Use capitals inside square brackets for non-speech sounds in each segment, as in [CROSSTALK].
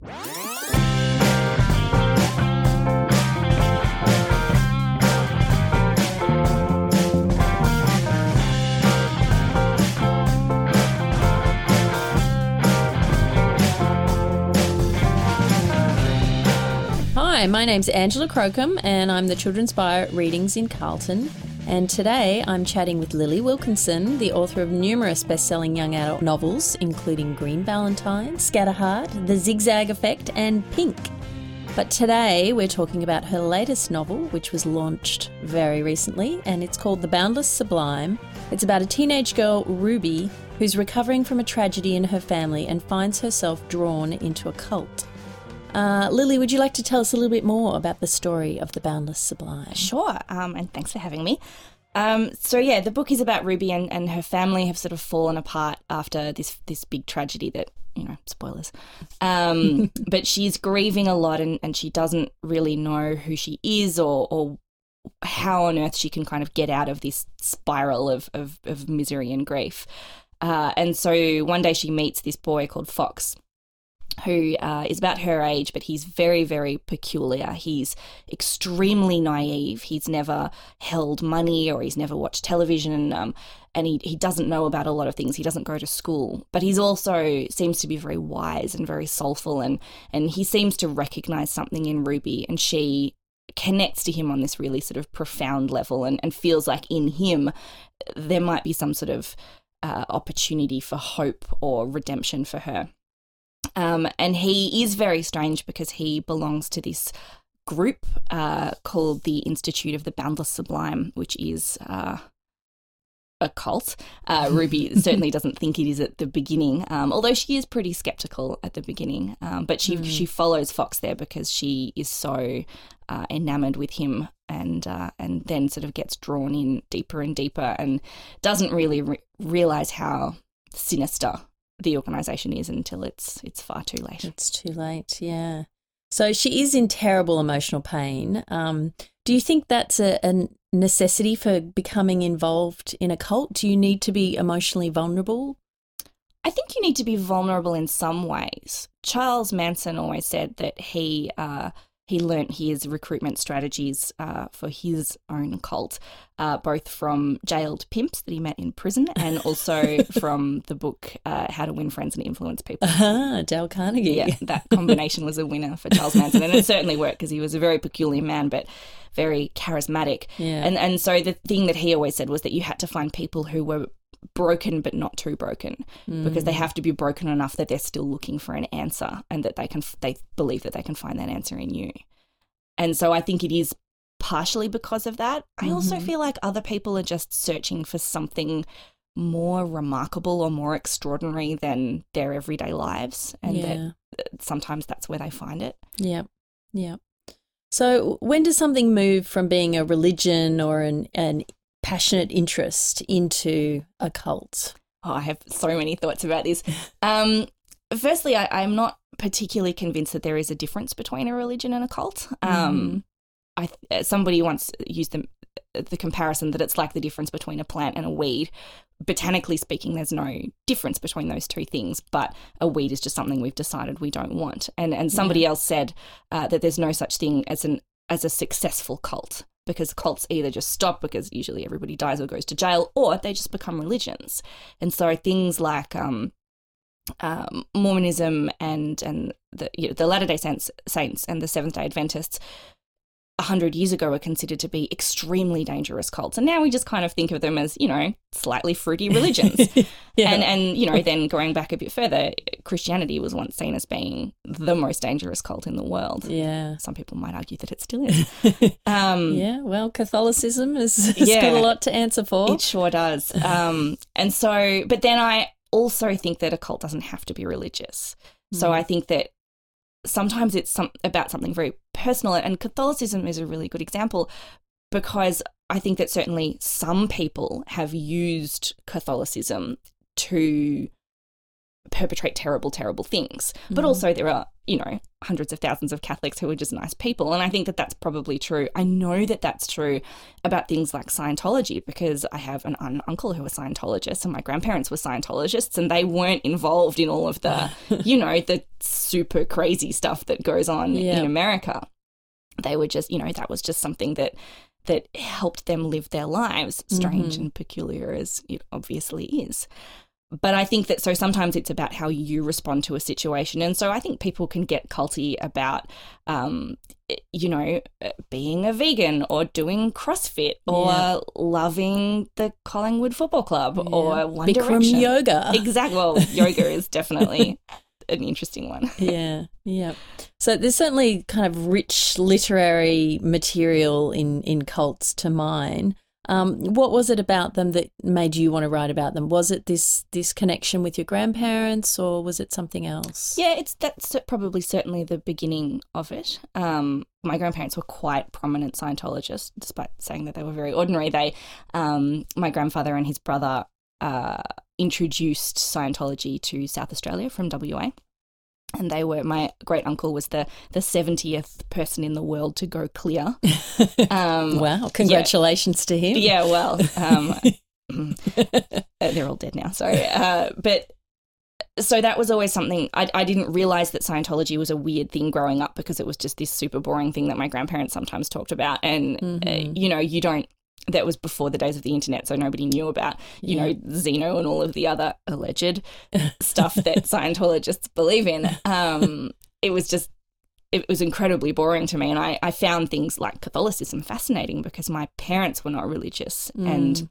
Hi, my name's Angela Crocombe, and I'm the Children's Bio at Readings in Carlton. And today I'm chatting with Lili Wilkinson, the author of numerous best selling young adult novels, including Green Valentine, Scatterheart, The Zigzag Effect, and Pink. But today we're talking about her latest novel, which was launched very recently, and it's called The Boundless Sublime. It's about a teenage girl, Ruby, who's recovering from a tragedy in her family and finds herself drawn into a cult. Uh, Lili, would you like to tell us a little bit more about the story of the Boundless Sublime? Sure, um, and thanks for having me. Um, so yeah, the book is about Ruby and, and her family have sort of fallen apart after this this big tragedy that you know spoilers. Um, [LAUGHS] but she's grieving a lot and, and she doesn't really know who she is or or how on earth she can kind of get out of this spiral of of, of misery and grief. Uh, and so one day she meets this boy called Fox, who uh, is about her age, but he's very, very peculiar. He's extremely naive. He's never held money or he's never watched television. Um, and he, he doesn't know about a lot of things. He doesn't go to school, but he's also seems to be very wise and very soulful. And, and he seems to recognize something in Ruby, and she connects to him on this really sort of profound level and, and feels like in him there might be some sort of uh, opportunity for hope or redemption for her. Um, and he is very strange because he belongs to this group uh, called the Institute of the Boundless Sublime, which is uh, a cult. Uh, Ruby [LAUGHS] certainly doesn't think it is at the beginning, um, although she is pretty skeptical at the beginning. Um, but she mm. she follows Fox there because she is so uh, enamored with him, and uh, and then sort of gets drawn in deeper and deeper, and doesn't really re- realize how sinister the organisation is until it's it's far too late. It's too late, yeah. So she is in terrible emotional pain. Um, do you think that's a, a, necessity for becoming involved in a cult? Do you need to be emotionally vulnerable? I think you need to be vulnerable in some ways. Charles Manson always said that he uh, he learnt his recruitment strategies uh, for his own cult, uh, both from jailed pimps that he met in prison and [LAUGHS] also from the book uh, How to Win Friends and Influence People. Ah, Dale Carnegie. Yeah, that combination was a winner for Charles Manson, and it certainly worked because he was a very peculiar man, but very charismatic. Yeah. And and so the thing that he always said was that you had to find people who were broken but not too broken mm. because they have to be broken enough that they're still looking for an answer and that they can they believe that they can find that answer in you. And so I think it is partially because of that. I also Mm-hmm. feel like other people are just searching for something more remarkable or more extraordinary than their everyday lives and yeah. that sometimes that's where they find it. Yeah. Yeah. So when does something move from being a religion or an, an passionate interest into a cult? Oh, I have so many thoughts about this. Um, firstly, I, I'm not particularly convinced that there is a difference between a religion and a cult. Um, I uh, somebody once used the the comparison that it's like the difference between a plant and a weed. Botanically speaking, there's no difference between those two things, but a weed is just something we've decided we don't want. And and somebody else said uh, that there's no such thing as an as a successful cult because cults either just stop because usually everybody dies or goes to jail, or they just become religions. And so things like um, um, Mormonism and and the you know, the Latter Day Saints, Saints and the Seventh Day Adventists. A hundred years ago, were considered to be extremely dangerous cults, and now we just kind of think of them as, you know, slightly fruity [LAUGHS] religions. Yeah. And and you know, then going back a bit further, Christianity was once seen as being the most dangerous cult in the world. yeah. Some people might argue that it still is. [LAUGHS] Um, yeah. Well, Catholicism [LAUGHS] has, has Yeah. got a lot to answer for. It sure does. Um, and so, but then I also think that a cult doesn't have to be religious. So Mm. I think that sometimes it's some, about something very personal, and Catholicism is a really good example because I think that certainly some people have used Catholicism to perpetrate terrible, terrible things. But mm. also, there are, you know, hundreds of thousands of Catholics who are just nice people. And I think that that's probably true. I know that that's true about things like Scientology because I have an, an uncle who was Scientologist and my grandparents were Scientologists and they weren't involved in all of the, [LAUGHS] you know, the super crazy stuff that goes on Yeah. in America. They were just, you know, that was just something that that helped them live their lives, strange mm-hmm. and peculiar as it obviously is. But I think that so sometimes it's about how you respond to a situation. And so I think people can get culty about, um, you know, uh, being a vegan or doing CrossFit or Yeah. loving the Collingwood Football Club or One Bikram Direction. yoga. Exactly. Well, [LAUGHS] yoga is definitely an interesting one. [LAUGHS] yeah, yeah. So there's certainly kind of rich literary material in in cults to mine. Um, what was it about them that made you want to write about them? Was it this this connection with your grandparents, or was it something else? Yeah, it's that's probably certainly the beginning of it. Um, my grandparents were quite prominent Scientologists, despite saying that they were very ordinary. They, um, my grandfather and his brother, uh, introduced Scientology to South Australia from WA. And they were my great uncle was the the seventieth person in the world to go clear. [LAUGHS] Um, Wow! Congratulations to him. yeah, well, um, uh, [LAUGHS] [LAUGHS] they're all dead now. Sorry, uh, but so that was always something I, I didn't realize that Scientology was a weird thing growing up because it was just this super boring thing that my grandparents sometimes talked about, and uh, you know, you don't. That was before the days of the internet, so nobody knew about, you know, Xenu and all of the other alleged [LAUGHS] stuff that Scientologists believe in. Um, it was just it was incredibly boring to me and I, I found things like catholicism fascinating because my parents were not religious and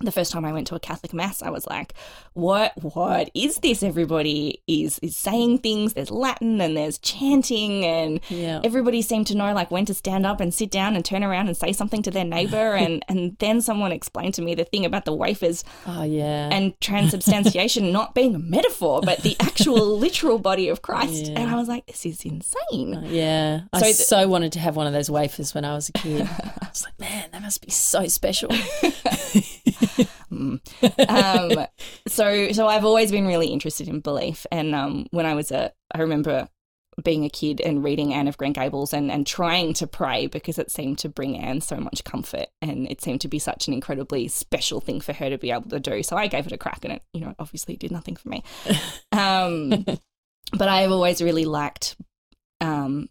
the first time I went to a Catholic mass, I was like, "What? What is this? Everybody is is saying things. There's Latin and there's chanting, and Yeah. everybody seemed to know like when to stand up and sit down and turn around and say something to their neighbor. [LAUGHS] and and then someone explained to me the thing about the wafers Oh yeah. and transubstantiation [LAUGHS] not being a metaphor, but the actual [LAUGHS] literal body of Christ. Yeah. And I was like, this is insane. Uh, yeah. I So so, wanted to have one of those wafers when I was a kid. I was like, man, that must be so special. [LAUGHS] um, so so I've always been really interested in belief, and um, when I was a, I remember being a kid and reading Anne of Green Gables and and trying to pray because it seemed to bring Anne so much comfort, and it seemed to be such an incredibly special thing for her to be able to do. So I gave it a crack, and it you know obviously did nothing for me. [LAUGHS] Um, but I've always really liked um,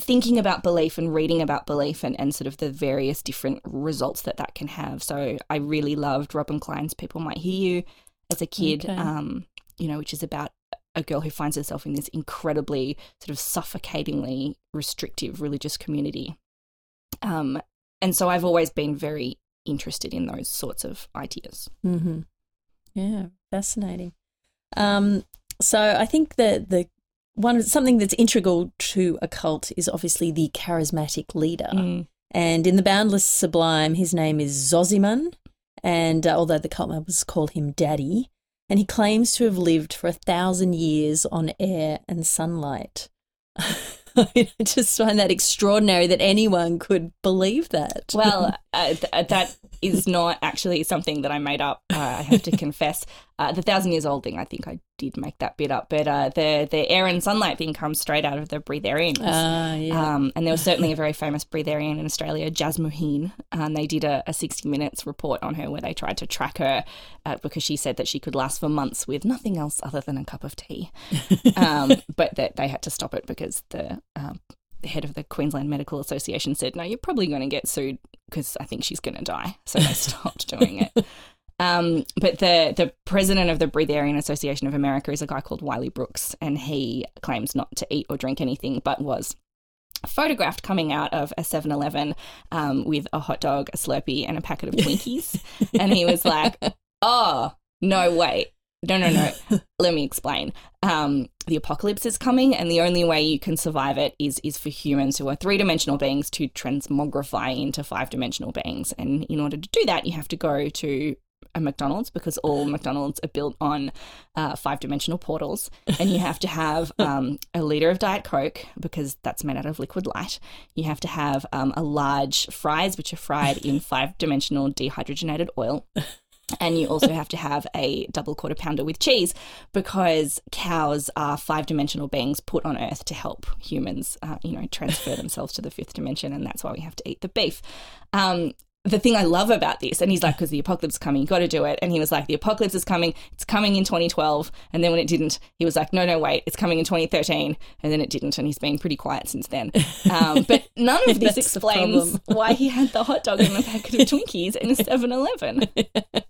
thinking about belief and reading about belief and, and sort of the various different results that that can have. So I really loved Robin Klein's People Might Hear You as a kid, Okay. um, you know, which is about a girl who finds herself in this incredibly sort of suffocatingly restrictive religious community. Um, and so I've always been very interested in those sorts of ideas. hmm Yeah, fascinating. Um, so I think that the one something that's integral to a cult is obviously the charismatic leader. Mm. And in the Boundless Sublime, his name is Zosiman, and uh, although the cult members call him Daddy, and he claims to have lived for a thousand years on air and sunlight. [LAUGHS] I just find that extraordinary that anyone could believe that. Well, [LAUGHS] uh, th- uh, that is not actually something that I made up. Uh, I have to [LAUGHS] confess. Uh, the thousand years old thing, I think I did make that bit up, but uh, the the air and sunlight thing comes straight out of the breatharians. Ah, yeah. Um, and there was certainly a very famous breatharian in Australia, Jasmuheen, and they did a, a 60 Minutes report on her where they tried to track her uh, because she said that she could last for months with nothing else other than a cup of tea. [LAUGHS] um, but that they had to stop it because the, um, the head of the Queensland Medical Association said, no, you're probably going to get sued because I think she's going to die. So they stopped doing it. [LAUGHS] Um, but the the president of the Breatharian Association of America is a guy called Wiley Brooks, and he claims not to eat or drink anything, but was photographed coming out of a 7-Eleven um, with a hot dog, a Slurpee, and a packet of [LAUGHS] Twinkies, and he was like, "Oh no, wait." No, no, no. Let me explain. Um, the apocalypse is coming, and the only way you can survive it is is for humans who are three dimensional beings to transmogrify into five dimensional beings. And in order to do that, you have to go to a McDonald's because all McDonald's are built on uh, five dimensional portals, and you have to have [LAUGHS] um, a liter of Diet Coke because that's made out of liquid light. You have to have um, a large fries, which are fried in [LAUGHS] five dimensional dehydrogenated oil. And you also have to have a double quarter pounder with cheese because cows are five dimensional beings put on Earth to help humans, uh, you know, transfer themselves to the fifth dimension, and that's why we have to eat the beef. Um, the thing I love about this, and he's like, because the apocalypse is coming, you got to do it. And he was like, the apocalypse is coming, it's coming in 2012. And then when it didn't, he was like, no, no, wait, it's coming in 2013. And then it didn't, and he's been pretty quiet since then. Um, [LAUGHS] but none of this explains why he had the hot dog and a packet of [LAUGHS] Twinkies in a 7 Eleven. [LAUGHS]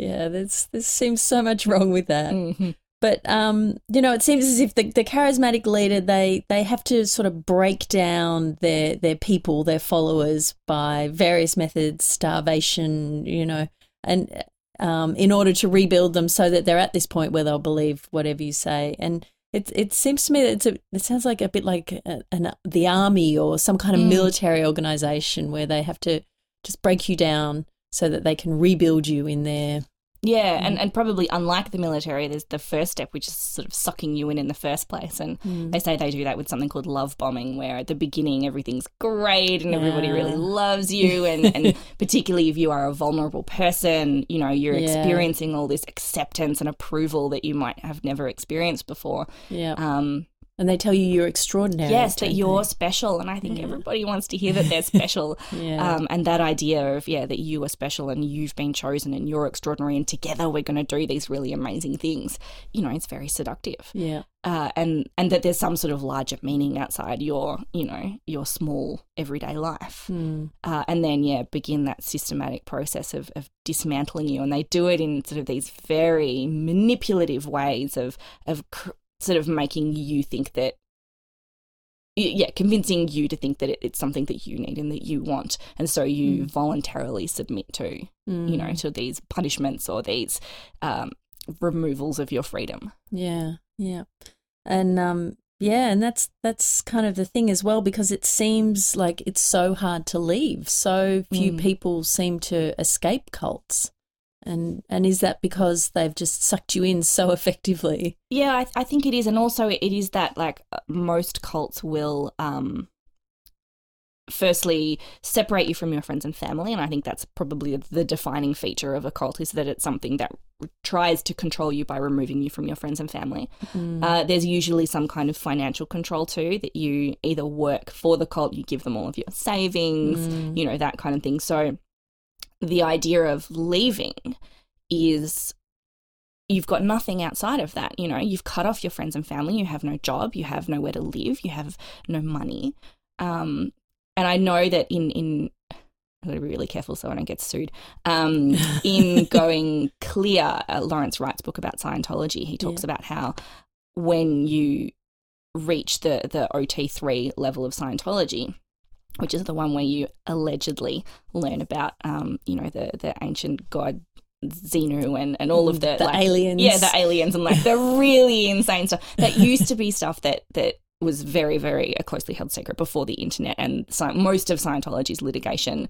Yeah, there's there seems so much wrong with that. Mm-hmm. But um, you know, it seems as if the, the charismatic leader they they have to sort of break down their their people, their followers by various methods, starvation, you know, and um, in order to rebuild them so that they're at this point where they'll believe whatever you say. And it it seems to me that it's a, it sounds like a bit like a, an, the army or some kind of Mm. military organization where they have to just break you down so that they can rebuild you in their Yeah, Mm. and, and probably unlike the military, there's the first step, which is sort of sucking you in in the first place. And Mm. they say they do that with something called love bombing, where at the beginning everything's great and everybody really loves you. [LAUGHS] And, and particularly if you are a vulnerable person, you know, you're Yeah. experiencing all this acceptance and approval that you might have never experienced before. yeah. Um, And they tell you you're extraordinary. yes, that you're they? special. And I think Yeah. everybody wants to hear that they're [LAUGHS] special. Yeah. Um, and that idea of, yeah, that you are special and you've been chosen and you're extraordinary and together we're going to do these really amazing things, you know, it's very seductive. yeah. Uh, and, and that there's some sort of larger meaning outside your, you know, your small everyday life. Mm. Uh, and then, yeah, begin that systematic process of, of dismantling you. And they do it in sort of these very manipulative ways of, of cr- sort of making you think that yeah, convincing you to think that it, it's something that you need and that you want, and so you Mm. voluntarily submit to, you know, Mm. to these punishments or these um, removals of your freedom. Yeah, yeah, and um, yeah, and that's that's kind of the thing as well because it seems like it's so hard to leave. So few Mm. people seem to escape cults, and and is that because they've just sucked you in so effectively? Yeah, I, I think it is, and also it is that like most cults will, um, firstly separate you from your friends and family, and I think that's probably the defining feature of a cult is that it's something that tries to control you by removing you from your friends and family. Mm. Uh, there's usually some kind of financial control too that you either work for the cult, you give them all of your savings, Mm. you know, that kind of thing. So the idea of leaving is you've got nothing outside of that. You know, you've cut off your friends and family, you have no job, you have nowhere to live, you have no money. Um, and I know that in, in, I've got to be really careful so I don't get sued. Um, in [LAUGHS] Going Clear, uh, Lawrence Wright's book about Scientology, he talks about how when you reach the, the OT3 level of Scientology, which is the one where you allegedly learn about, um, you know, the, the ancient god Xenu and, and all of the, the like, aliens. yeah, the aliens and like the [LAUGHS] really insane stuff. That used to be stuff that that was very, very a closely held secret before the internet and sci- most of Scientology's litigation.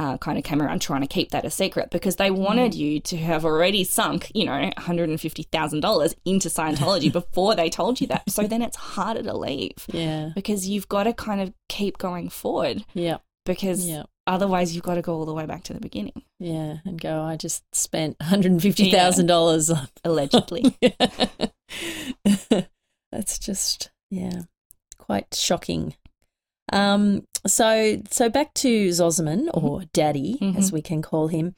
Uh, kind of came around trying to keep that a secret because they wanted you to have already sunk, you know, $150,000 into Scientology [LAUGHS] before they told you that. So then it's harder to leave yeah, because you've got to kind of keep going forward yeah, because yeah. otherwise you've got to go all the way back to the beginning, Yeah, and go. I just spent one hundred and fifty thousand dollars on [LAUGHS] allegedly. [LAUGHS] That's just yeah, quite shocking. Um, so so back to Zosman or Daddy, as Mhm. we can call him.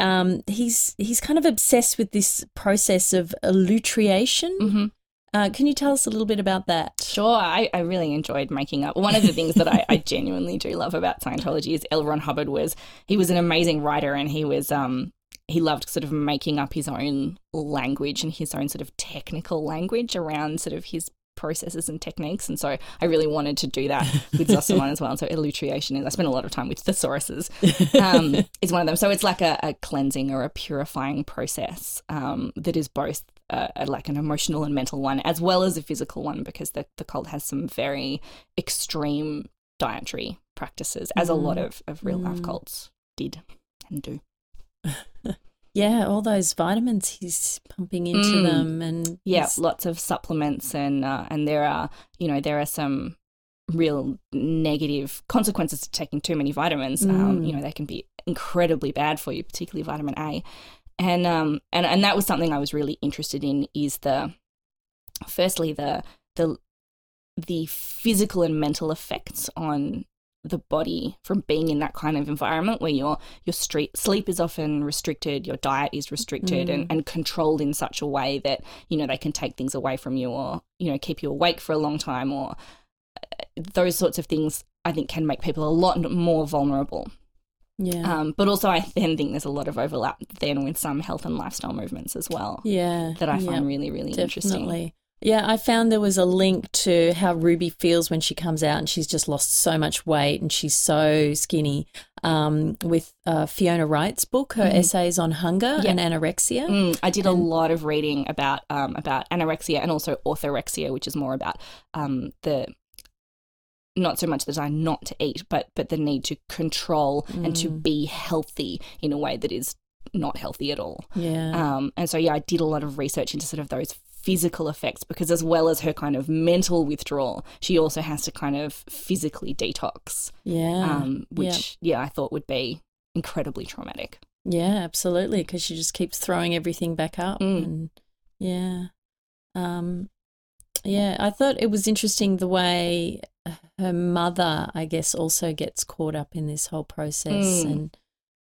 Um, he's he's kind of obsessed with this process of elutriation. hmm Uh, can you tell us a little bit about that? Sure, I, I really enjoyed making up. One of the things that I, I genuinely do love about Scientology is L. Ron Hubbard was he was an amazing writer and he was um he loved sort of making up his own language and his own sort of technical language around sort of his processes and techniques. And so I really wanted to do that with [LAUGHS] Zossimon as well. And so elutriation is I spent a lot of time with thesauruses. [LAUGHS] Um, is one of them. So it's like a, a cleansing or a purifying process um, that is both uh, like an emotional and mental one, as well as a physical one, because the, the cult has some very extreme dietary practices, as a lot Mm. of, of real life Mm. cults did and do. [LAUGHS] Yeah, all those vitamins he's pumping into Mm. them, and Yeah, lots of supplements, and uh, and there are you know there are some real negative consequences to taking too many vitamins. Um, Mm. you know, they can be incredibly bad for you, particularly vitamin A. And um and and that was something I was really interested in is the firstly the the the physical and mental effects on the body from being in that kind of environment where your your street sleep is often restricted, your diet is restricted Mm. and, and controlled in such a way that, you know, they can take things away from you or, you know, keep you awake for a long time or uh, those sorts of things I think can make people a lot more vulnerable. Yeah. Um, but also I then think there's a lot of overlap then with some health and lifestyle movements as well yeah. that I find really, really interesting. Yeah, I found there was a link to how Ruby feels when she comes out and she's just lost so much weight and she's so skinny. Um, with uh, Fiona Wright's book, her Mhm. essays on hunger Yeah. and anorexia. Mm, I did a lot of reading about um, about anorexia and also orthorexia, which is more about um, the not so much the desire not to eat, but but the need to control and to Mm. be healthy in a way that is not healthy at all. Yeah. Um, and so yeah, I did a lot of research into sort of those physical effects because as well as her kind of mental withdrawal, she also has to kind of physically detox, yeah. um, which yeah, I thought would be incredibly traumatic. Yeah, absolutely. Because she just keeps throwing everything back up, Mm. and yeah, um, yeah. I thought it was interesting the way her mother, I guess, also gets caught up in this whole process, Mm. and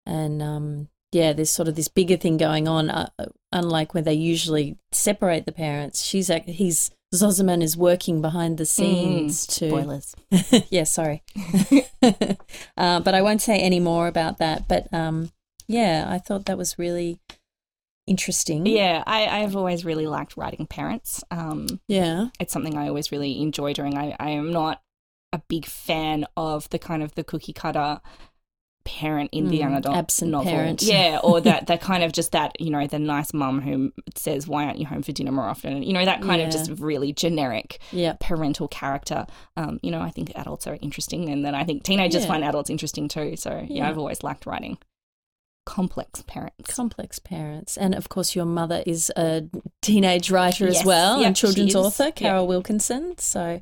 and um, yeah, there's sort of this bigger thing going on. Uh, unlike where they usually separate the parents, she's ac- he's Zosiman is working behind the scenes to Spoilers. [LAUGHS] yeah, sorry. [LAUGHS] uh, but I won't say any more about that. But um, yeah, I thought that was really interesting. Yeah, I, I've always really liked writing parents. Um, Yeah. it's something I always really enjoy doing. I, I am not a big fan of the kind of the cookie cutter parent in the Mm, young adult absent novel. parent. Yeah, or [LAUGHS] that that kind of just that, you know, the nice mum who says, Why aren't you home for dinner more often? You know, that kind of just really generic Yeah. parental character. Um, you know, I think adults are interesting and then I think teenagers Yeah. find adults interesting too. So yeah, Yeah. I've always liked writing complex parents. Complex parents. And of course, your mother is a teenage writer as well Yep, and children's author, Yep. Carole Wilkinson. So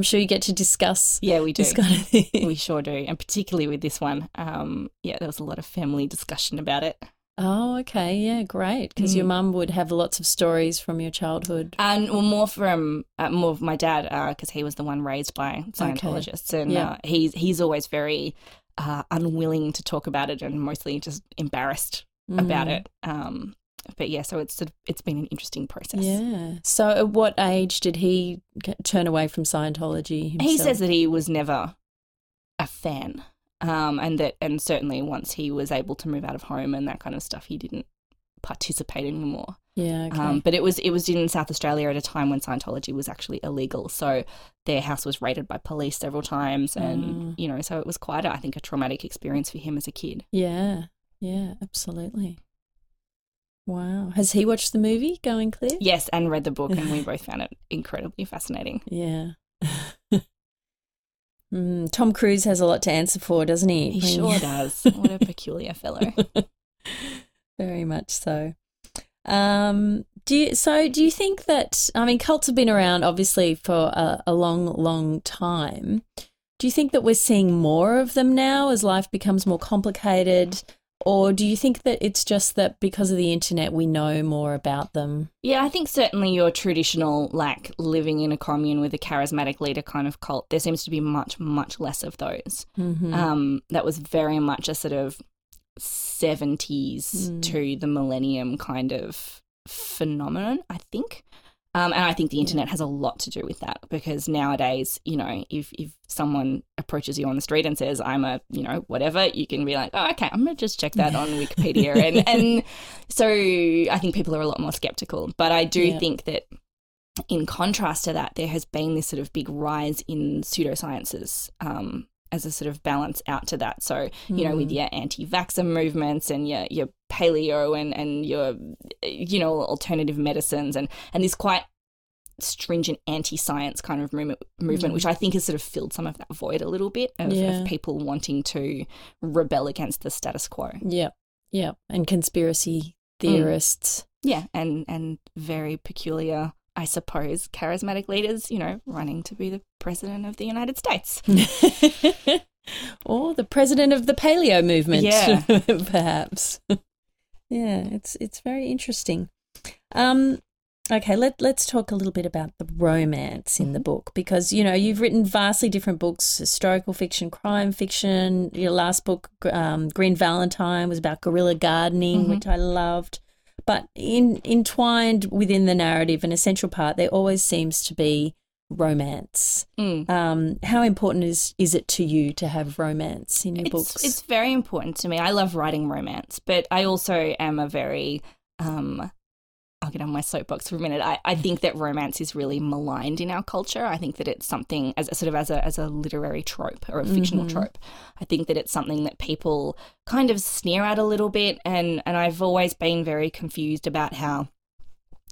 I'm sure you get to discuss yeah, we do. this kind of thing. We sure do, and particularly with this one, um, yeah, there was a lot of family discussion about it, oh, okay. Yeah, great. Because your Mm. mum would have lots of stories from your childhood. and well, more from uh, more of my dad because he was the one raised by Scientologists, and Yeah. uh, he's he's always very uh, unwilling to talk about it and mostly just embarrassed about Mm. it. Um, but yeah, so it's it's been an interesting process. Yeah. So, at what age did he turn away from Scientology? Himself? He says that he was never a fan, um, and that and certainly once he was able to move out of home and that kind of stuff, he didn't participate anymore. Yeah. Okay. Um, but it was it was in South Australia at a time when Scientology was actually illegal, so their house was raided by police several times, and Mm. you know, so it was quite, a, I think, a traumatic experience for him as a kid. yeah. Yeah. Absolutely. Wow. Has he watched the movie Going Clear? Yes, and read the book, and we [LAUGHS] both found it incredibly fascinating. Yeah. [LAUGHS] mm, Tom Cruise has a lot to answer for, doesn't he? He sure [LAUGHS] does. What a peculiar fellow. Very much so. Um, do you, so do you think that I mean cults have been around obviously for a, a long, long time. Do you think that we're seeing more of them now as life becomes more complicated, or do you think that it's just that because of the internet we know more about them? Yeah, I think certainly your traditional, like living in a commune with a charismatic leader kind of cult, there seems to be much, much less of those. Mm-hmm. Um, that was very much a sort of 70s Mm. to the millennium kind of phenomenon, I think. Um, and I think the internet has a lot to do with that because nowadays, you know, if, if someone approaches you on the street and says, I'm a, you know, whatever, you can be like, oh, okay, I'm going to just check that on [LAUGHS] Wikipedia. and, and so I think people are a lot more skeptical. But I do Yeah. think that in contrast to that, there has been this sort of big rise in pseudosciences um, as a sort of balance out to that. So, you know, with Mm. your anti vaxxer movements and your, your paleo and, and your, you know, alternative medicines and, and this quite stringent anti science kind of movement, movement Mm. which I think has sort of filled some of that void a little bit of, Yeah. of people wanting to rebel against the status quo. Yeah, yeah, and conspiracy theorists. Yeah, and and very peculiar, I suppose, charismatic leaders, you know, running to be the president of the United States. [LAUGHS] or the president of the paleo movement, Yeah. [LAUGHS] perhaps. [LAUGHS] yeah, it's it's very interesting. Um, okay, let let's talk a little bit about the romance in the book because you know you've written vastly different books: historical fiction, crime fiction. Your last book, um, Green Valentine, was about guerrilla gardening, which I loved. But in entwined within the narrative, an essential part there always seems to be romance. Mm. Um, how important is is it to you to have romance in your books? It's, it's very important to me. I love writing romance, but I also am a very um I'll get on my soapbox for a minute. I, I think that romance is really maligned in our culture. I think that it's something as a, sort of as a as a literary trope or a fictional Mhm. trope. I think that it's something that people kind of sneer at a little bit and and I've always been very confused about how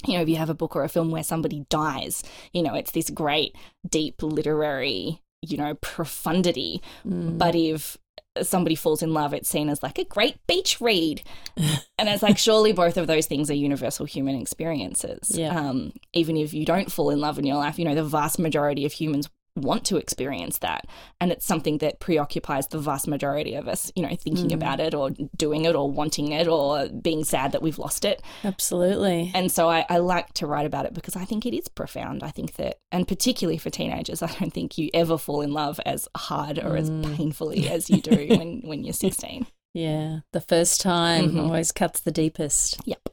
you know, if you have a book or a film where somebody dies, you know, it's this great, deep literary, you know, profundity. Mm. But if somebody falls in love, it's seen as like a great beach read. and it's like, surely both of those things are universal human experiences. Yeah. Um, even if you don't fall in love in your life, you know, the vast majority of humans want to experience that. And it's something that preoccupies the vast majority of us, you know, thinking Mm. about it or doing it or wanting it or being sad that we've lost it. Absolutely. And so I, I like to write about it because I think it is profound. I think that, and particularly for teenagers, [LAUGHS] I don't think you ever fall in love as hard or as Mm. painfully as you do [LAUGHS] when, when you're 16. Yeah, the first time Mhm. always cuts the deepest. Yep.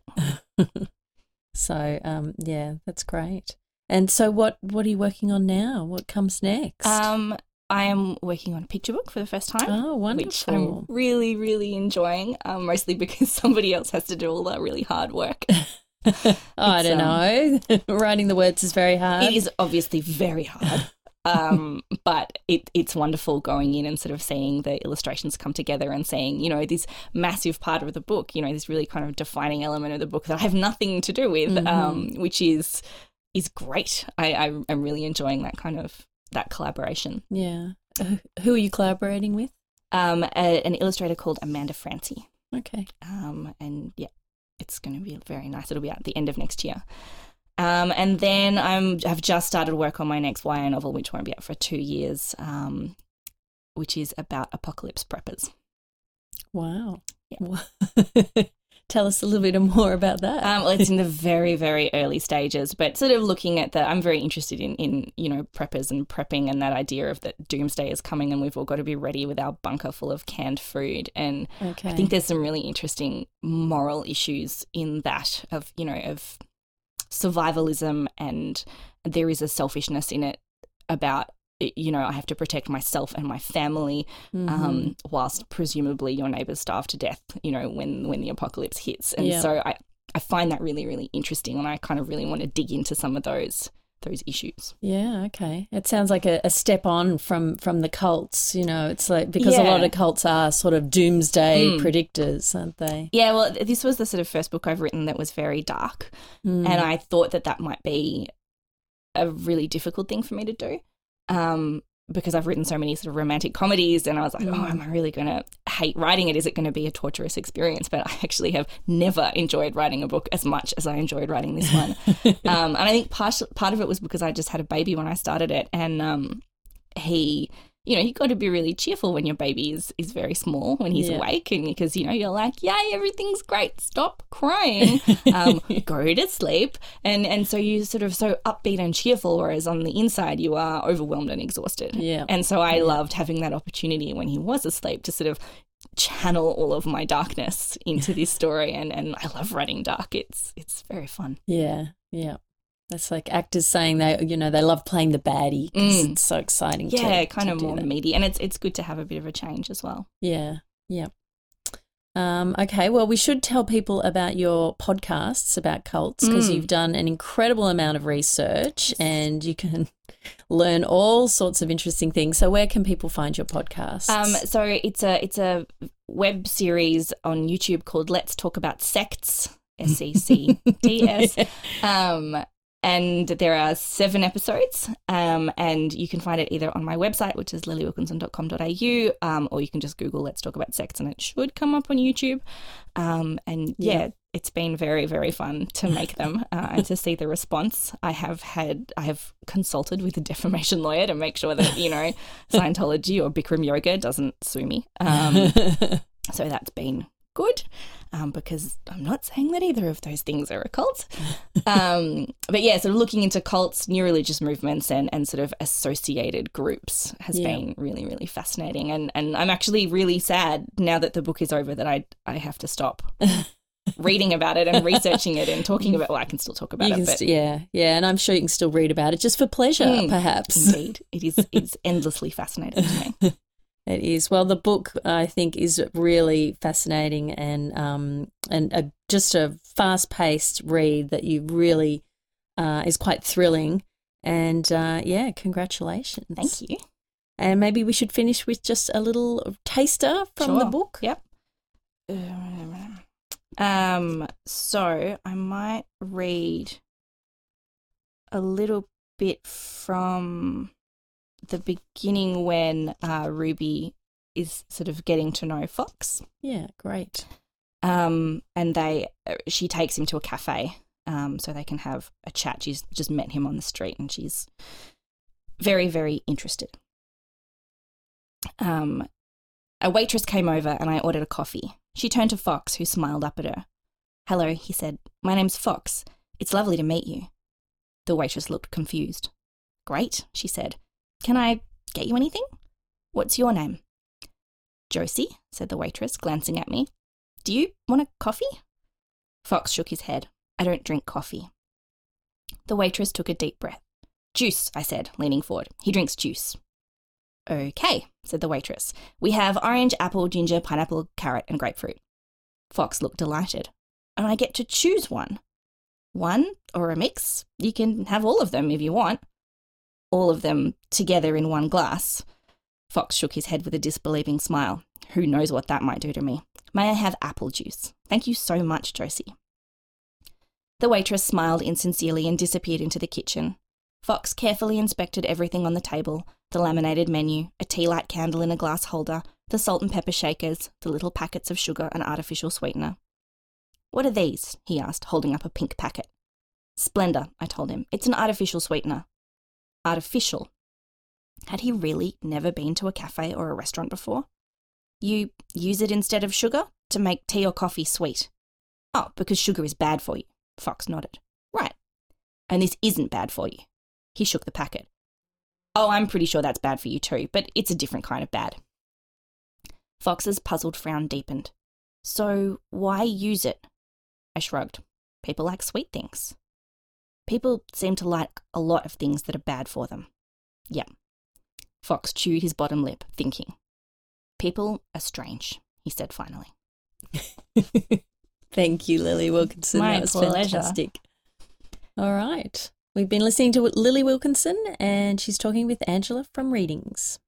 [LAUGHS] So, um, yeah, that's great. And so, what what are you working on now? What comes next? Um, I am working on a picture book for the first time. oh, Which I'm wonderful! really, really enjoying, um, mostly because [LAUGHS] somebody else has to do all the really hard work. [LAUGHS] I don't know. [LAUGHS] Writing the words is very hard. It is obviously very hard. um, but it, it's wonderful going in and sort of seeing the illustrations come together and seeing, you know, this massive part of the book, you know, this really kind of defining element of the book that I have nothing to do with, Mhm. um, which is is great. I, I am really enjoying that kind of that collaboration. Yeah. Uh, Who are you collaborating with? Um, a, an illustrator called Amanda Francey. Okay. Um, and yeah, it's going to be very nice. It'll be out at the end of next year. Um, and then I'm have just started work on my next YA novel, which won't be out for two years, um, which is about apocalypse preppers. Wow. Yeah. [LAUGHS] Tell us a little bit more about that. Um, well, it's in the very, very early stages, but sort of looking at the. I'm very interested in, in you know preppers and prepping and that idea of that doomsday is coming and we've all got to be ready with our bunker full of canned food and okay. I think there's some really interesting moral issues in that of you know of survivalism and there is a selfishness in it about you know I have to protect myself and my family Mhm. um, whilst presumably your neighbors starve to death you know when when the apocalypse hits and Yeah. so I I find that really really interesting and I kind of really want to dig into some of those those issues. Yeah, okay. It sounds like a, a step on from from the cults. You know, it's like because a lot of cults are sort of doomsday Mm. predictors, aren't they? Yeah, well, this was the sort of first book I've written that was very dark, Mm. and I thought that that might be a really difficult thing for me to do, um, because I've written so many sort of romantic comedies, and I was like, oh, Mm. am I really going to hate writing it? Is it going to be a torturous experience? But I actually have never enjoyed writing a book as much as I enjoyed writing this one. [LAUGHS] um, and I think part part of it was because I just had a baby when I started it, and um, he, you know, you've got to be really cheerful when your baby is is very small when he's Yeah. awake, and because you know you're like, yay, everything's great, stop crying, um, [LAUGHS] go to sleep, and and so you're sort of so upbeat and cheerful, whereas on the inside you are overwhelmed and exhausted. yeah. And so I loved having that opportunity when he was asleep to sort of channel all of my darkness into this story and, and I love writing dark. It's it's very fun. Yeah, yeah. That's like actors saying they, you know, they love playing the baddie because Mm. it's so exciting. to- Yeah, kind to of more that. meaty. And it's it's good to have a bit of a change as well. Yeah, yeah. Um, okay, well, we should tell people about your podcasts about cults because Mm. you've done an incredible amount of research and you can [LAUGHS] learn all sorts of interesting things. So, where can people find your podcast? Um, so it's a it's a web series on YouTube called Let's Talk About Sects. S E C T S. [LAUGHS] And there are seven episodes, um, and you can find it either on my website, which is liliwilkinson.com.au, um, or you can just Google Let's Talk About Sects, and it should come up on YouTube. Um, and yeah, Yeah. it's been very very fun to make them [LAUGHS] uh, and to see the response. I have had I have consulted with a defamation lawyer to make sure that you know [LAUGHS] Scientology or Bikram yoga doesn't sue me. Um, [LAUGHS] so that's been good um, because I'm not saying that either of those things are a cult. [LAUGHS] Um, but yeah, sort of looking into cults, new religious movements, and, and sort of associated groups has yeah. been really, really fascinating. And, and I'm actually really sad now that the book is over that I, I have to stop. [LAUGHS] reading about it and researching it and talking about well I can still talk about you it but... St- yeah yeah and I'm sure you can still read about it just for pleasure mm, perhaps indeed it is it's endlessly fascinating to me [LAUGHS] It is. Well, the book I think is really fascinating and um and a, just a fast paced read that you really uh, is quite thrilling. And uh, yeah, congratulations. Thank you. And maybe we should finish with just a little taster from sure. the book. Yep. Um. So I might read a little bit from the beginning when uh, Ruby is sort of getting to know Fox. Yeah, great. Um, and they, uh, she takes him to a cafe, um, so they can have a chat. She's just met him on the street, and she's very, very interested. Um, a waitress came over, and I ordered a coffee. She turned to Fox, who smiled up at her. Hello, he said. My name's Fox. It's lovely to meet you. The waitress looked confused. Great, she said. Can I get you anything? What's your name? Josie, said the waitress, glancing at me. Do you want a coffee? Fox shook his head. I don't drink coffee. The waitress took a deep breath. Juice, I said, leaning forward. He drinks juice. Okay, said the waitress. We have orange, apple, ginger, pineapple, carrot, and grapefruit. Fox looked delighted. And I get to choose one. One or a mix? You can have all of them if you want all of them together in one glass. Fox shook his head with a disbelieving smile. Who knows what that might do to me? May I have apple juice? Thank you so much, Josie. The waitress smiled insincerely and disappeared into the kitchen. Fox carefully inspected everything on the table the laminated menu, a tea light candle in a glass holder, the salt and pepper shakers, the little packets of sugar and artificial sweetener. What are these? he asked, holding up a pink packet. Splenda, I told him. It's an artificial sweetener artificial. Had he really never been to a cafe or a restaurant before? You use it instead of sugar to make tea or coffee sweet. Oh, because sugar is bad for you. Fox nodded. Right. And this isn't bad for you. He shook the packet. Oh, I'm pretty sure that's bad for you too, but it's a different kind of bad. Fox's puzzled frown deepened. So, why use it? I shrugged. People like sweet things. People seem to like a lot of things that are bad for them. Yeah. Fox chewed his bottom lip, thinking. People are strange, he said finally. [LAUGHS] Thank you, Lili Wilkinson. My that was pleasure. fantastic. All right. We've been listening to Lili Wilkinson, and she's talking with Angela from Readings.